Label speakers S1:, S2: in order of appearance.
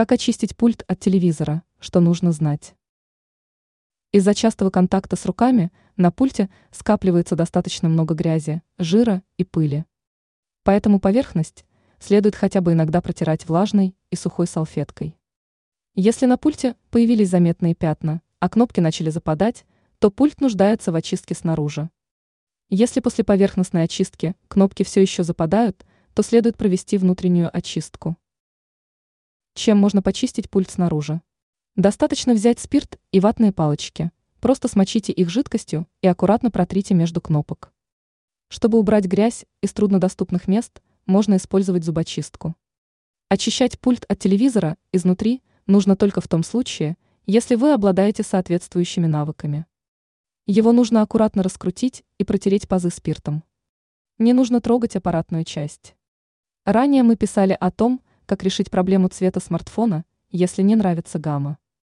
S1: Как очистить пульт от телевизора, что нужно знать? Из-за частого контакта с руками на пульте скапливается достаточно много грязи, жира и пыли. Поэтому поверхность следует хотя бы иногда протирать влажной и сухой салфеткой. Если на пульте появились заметные пятна, а кнопки начали западать, то пульт нуждается в очистке снаружи. Если после поверхностной очистки кнопки все еще западают, то следует провести внутреннюю очистку. Чем можно почистить пульт снаружи? Достаточно взять спирт и ватные палочки. Просто смочите их жидкостью и аккуратно протрите между кнопок. Чтобы убрать грязь из труднодоступных мест, можно использовать зубочистку. Очищать пульт от телевизора изнутри нужно только в том случае, если вы обладаете соответствующими навыками. Его нужно аккуратно раскрутить и протереть пазы спиртом. Не нужно трогать аппаратную часть. Ранее мы писали о том, как решить проблему цвета смартфона, если не нравится гамма.